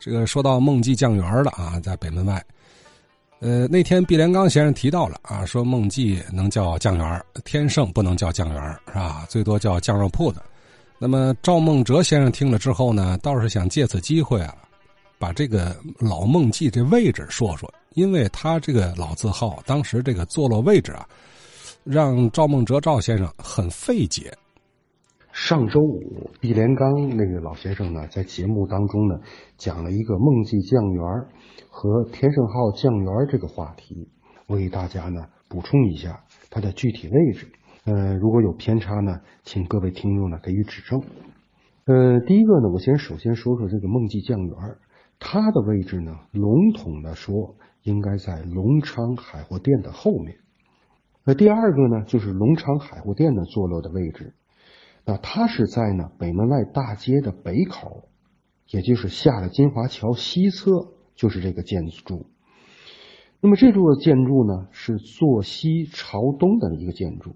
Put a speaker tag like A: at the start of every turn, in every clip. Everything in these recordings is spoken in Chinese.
A: 这个说到孟记酱园了啊，在北门外。呃，那天毕连刚先生提到了啊，说孟记能叫酱园，天盛不能叫酱园，是吧？最多叫酱肉铺子。那么赵孟哲先生听了之后呢，倒是想借此机会啊，把这个老孟记这位置说说，因为他这个老字号当时这个坐落位置啊，让赵孟哲赵先生很费解。
B: 上周五，毕连刚那个老先生呢，在节目当中呢，讲了一个梦记酱园和天盛号酱园这个话题，为大家呢补充一下它的具体位置。呃，如果有偏差呢，请各位听众呢给予指正。呃，第一个呢，我先首先说说这个梦记酱园它的位置呢，笼统的说，应该在隆昌海货店的后面。那第二个呢，就是隆昌海货店的坐落的位置。那它是在呢北门外大街的北口，也就是下了金华桥西侧，就是这个建筑。那么这座建筑呢是坐西朝东的一个建筑。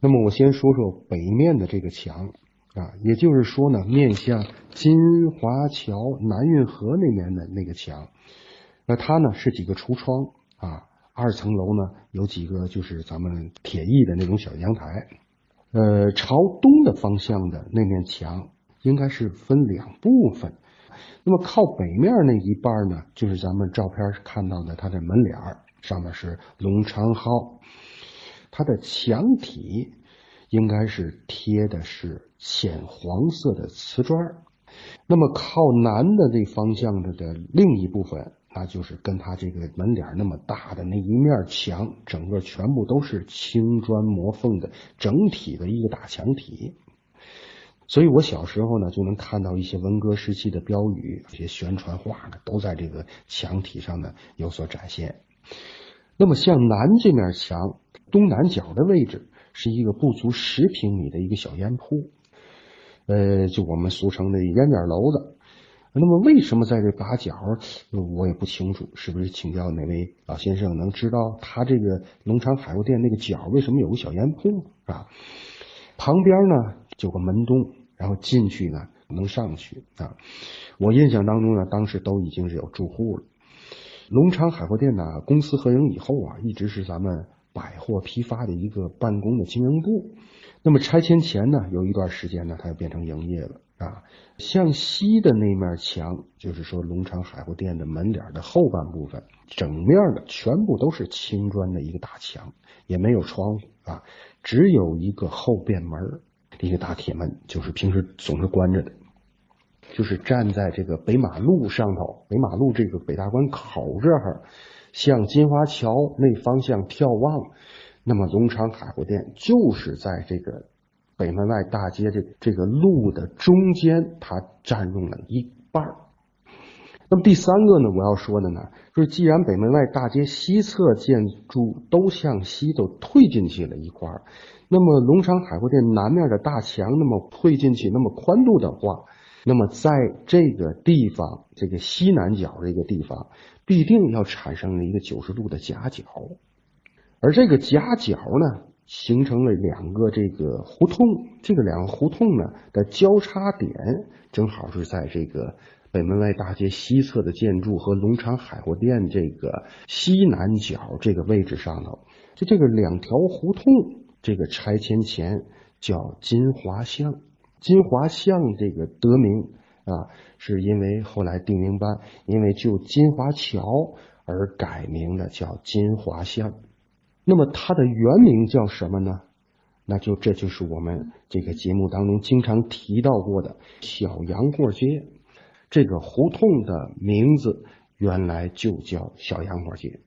B: 那么我先说说北面的这个墙啊，也就是说呢面向金华桥南运河那边的那个墙。那它呢是几个橱窗啊，二层楼呢有几个就是咱们铁艺的那种小阳台。呃，朝东的方向的那面墙应该是分两部分。那么靠北面那一半呢，就是咱们照片看到的它的门脸上面是龙昌号。它的墙体应该是贴的是浅黄色的瓷砖。那么靠南的这方向的的另一部分。那就是跟他这个门脸那么大的那一面墙，整个全部都是青砖磨缝的整体的一个大墙体。所以我小时候呢，就能看到一些文革时期的标语、一些宣传画呢，都在这个墙体上呢有所展现。那么向南这面墙东南角的位置，是一个不足十平米的一个小烟铺，呃，就我们俗称的烟点楼子。那么为什么在这把角？我也不清楚，是不是请教哪位老先生能知道他这个农场海货店那个角为什么有个小烟铺是吧？旁边呢有个门洞，然后进去呢能上去啊。我印象当中呢，当时都已经是有住户了。农场海货店呢公司合营以后啊，一直是咱们百货批发的一个办公的经营部。那么拆迁前呢，有一段时间呢，它就变成营业了。啊，向西的那面墙，就是说龙昌海货店的门脸的后半部分，整面的全部都是青砖的一个大墙，也没有窗户啊，只有一个后便门，一个大铁门，就是平时总是关着的。就是站在这个北马路上头，北马路这个北大关口这儿，向金华桥那方向眺望，那么龙昌海货店就是在这个。北门外大街这这个路的中间，它占用了一半那么第三个呢，我要说的呢，就是既然北门外大街西侧建筑都向西都退进去了一块儿，那么龙昌海货店南面的大墙那么退进去那么宽度的话，那么在这个地方这个西南角这个地方，必定要产生了一个九十度的夹角，而这个夹角呢。形成了两个这个胡同，这个两个胡同呢的交叉点，正好是在这个北门外大街西侧的建筑和龙昌海货店这个西南角这个位置上头。就这个两条胡同，这个拆迁前叫金华巷，金华巷这个得名啊，是因为后来定名办因为就金华桥而改名的，叫金华巷。那么它的原名叫什么呢？那就这就是我们这个节目当中经常提到过的小洋货街。这个胡同的名字原来就叫小洋货街。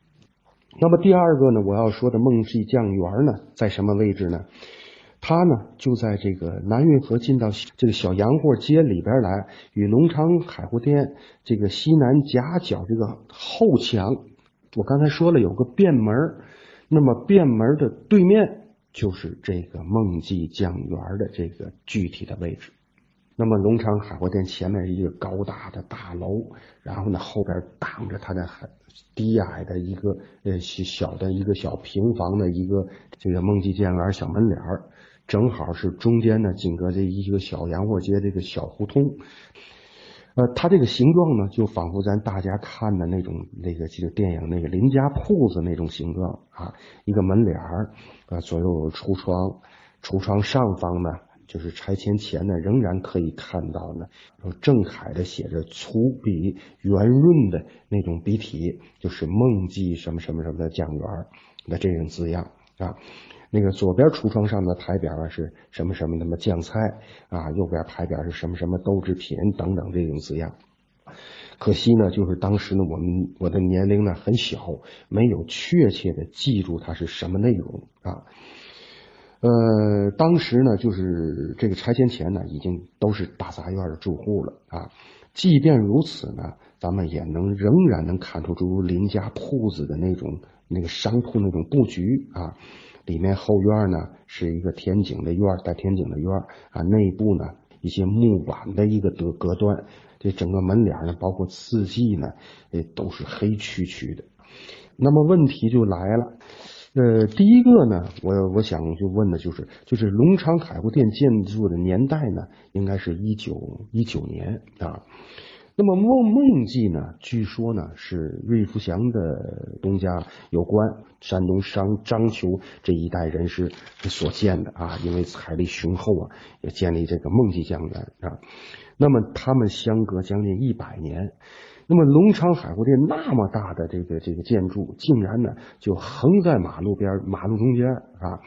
B: 那么第二个呢，我要说的梦记酱园呢，在什么位置呢？它呢就在这个南运河进到这个小洋货街里边来，与农昌海货店这个西南夹角这个后墙。我刚才说了有个便门。那么便门的对面就是这个梦记酱园的这个具体的位置。那么龙昌海货店前面一个高大的大楼，然后呢后边挡着它的很低矮的一个呃小的一个小平房的一个这个梦记酱园小门脸儿，正好是中间呢紧隔着一个小洋货街这个小胡同。呃，它这个形状呢，就仿佛咱大家看的那种那个就电影那个邻家铺子那种形状啊，一个门脸儿，啊，左右有橱窗，橱窗上方呢，就是拆迁前呢，仍然可以看到呢，正楷的写着粗笔圆润的那种笔体，就是梦记什么什么什么的酱园的这种字样啊。那个左边橱窗上的牌匾啊是什么什么什么酱菜啊，右边牌匾是什么什么豆制品等等这种字样。可惜呢，就是当时呢，我们我的年龄呢很小，没有确切的记住它是什么内容啊。呃，当时呢，就是这个拆迁前呢，已经都是大杂院的住户了啊。即便如此呢，咱们也能仍然能看出诸如邻家铺子的那种那个商铺那种布局啊。里面后院呢是一个天井的院带天井的院啊。内部呢一些木板的一个隔隔断，这整个门脸呢，包括四季呢，也都是黑黢黢的。那么问题就来了，呃，第一个呢，我我想就问的就是，就是隆昌海货店建筑的年代呢，应该是一九一九年啊。那么梦梦记呢？据说呢是瑞福祥的东家有关山东商章丘这一代人士所建的啊，因为财力雄厚啊，也建立这个梦记酱园啊。那么他们相隔将近一百年，那么隆昌海货店那么大的这个这个建筑，竟然呢就横在马路边马路中间啊，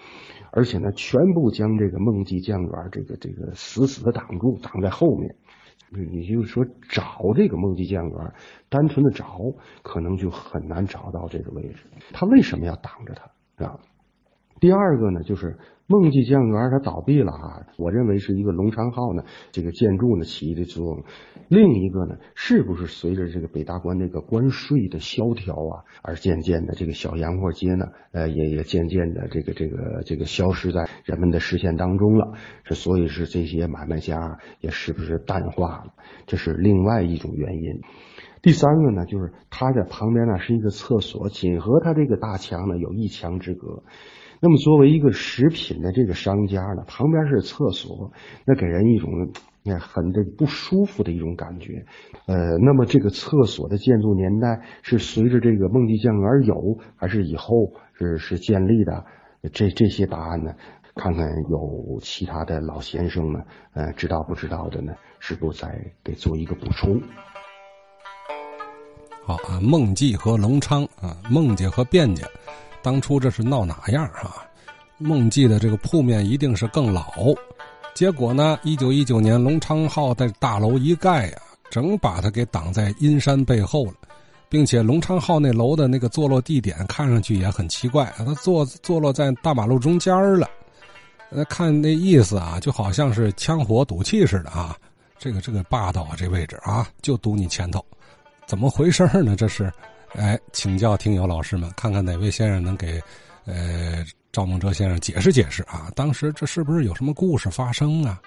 B: 而且呢全部将这个梦记酱园这个这个死死的挡住，挡在后面。你就说找这个梦记间隔，单纯的找可能就很难找到这个位置。他为什么要挡着他啊？第二个呢，就是。梦记酱园它倒闭了啊，我认为是一个龙昌号呢这个建筑呢起的作用。另一个呢，是不是随着这个北大关那个关税的萧条啊，而渐渐的这个小洋货街呢，呃，也也渐渐的这个这个这个消失在人们的视线当中了。这所以是这些买卖家也是不是淡化了？这是另外一种原因。第三个呢，就是它在旁边呢是一个厕所，仅和它这个大墙呢有一墙之隔。那么，作为一个食品的这个商家呢，旁边是厕所，那给人一种那很的不舒服的一种感觉。呃，那么这个厕所的建筑年代是随着这个梦记酱园有，还是以后是是建立的？这这些答案呢，看看有其他的老先生呢，呃，知道不知道的呢？是不再给做一个补充？
A: 好啊，梦记和隆昌啊，孟家和卞家。当初这是闹哪样啊？梦记的这个铺面一定是更老，结果呢，一九一九年隆昌号在大楼一盖呀，整把它给挡在阴山背后了，并且隆昌号那楼的那个坐落地点看上去也很奇怪，它坐坐落在大马路中间了，那，看那意思啊，就好像是枪火赌气似的啊，这个这个霸道啊，这位置啊，就堵你前头，怎么回事呢？这是。哎，请教听友老师们，看看哪位先生能给，呃，赵孟哲先生解释解释啊？当时这是不是有什么故事发生啊？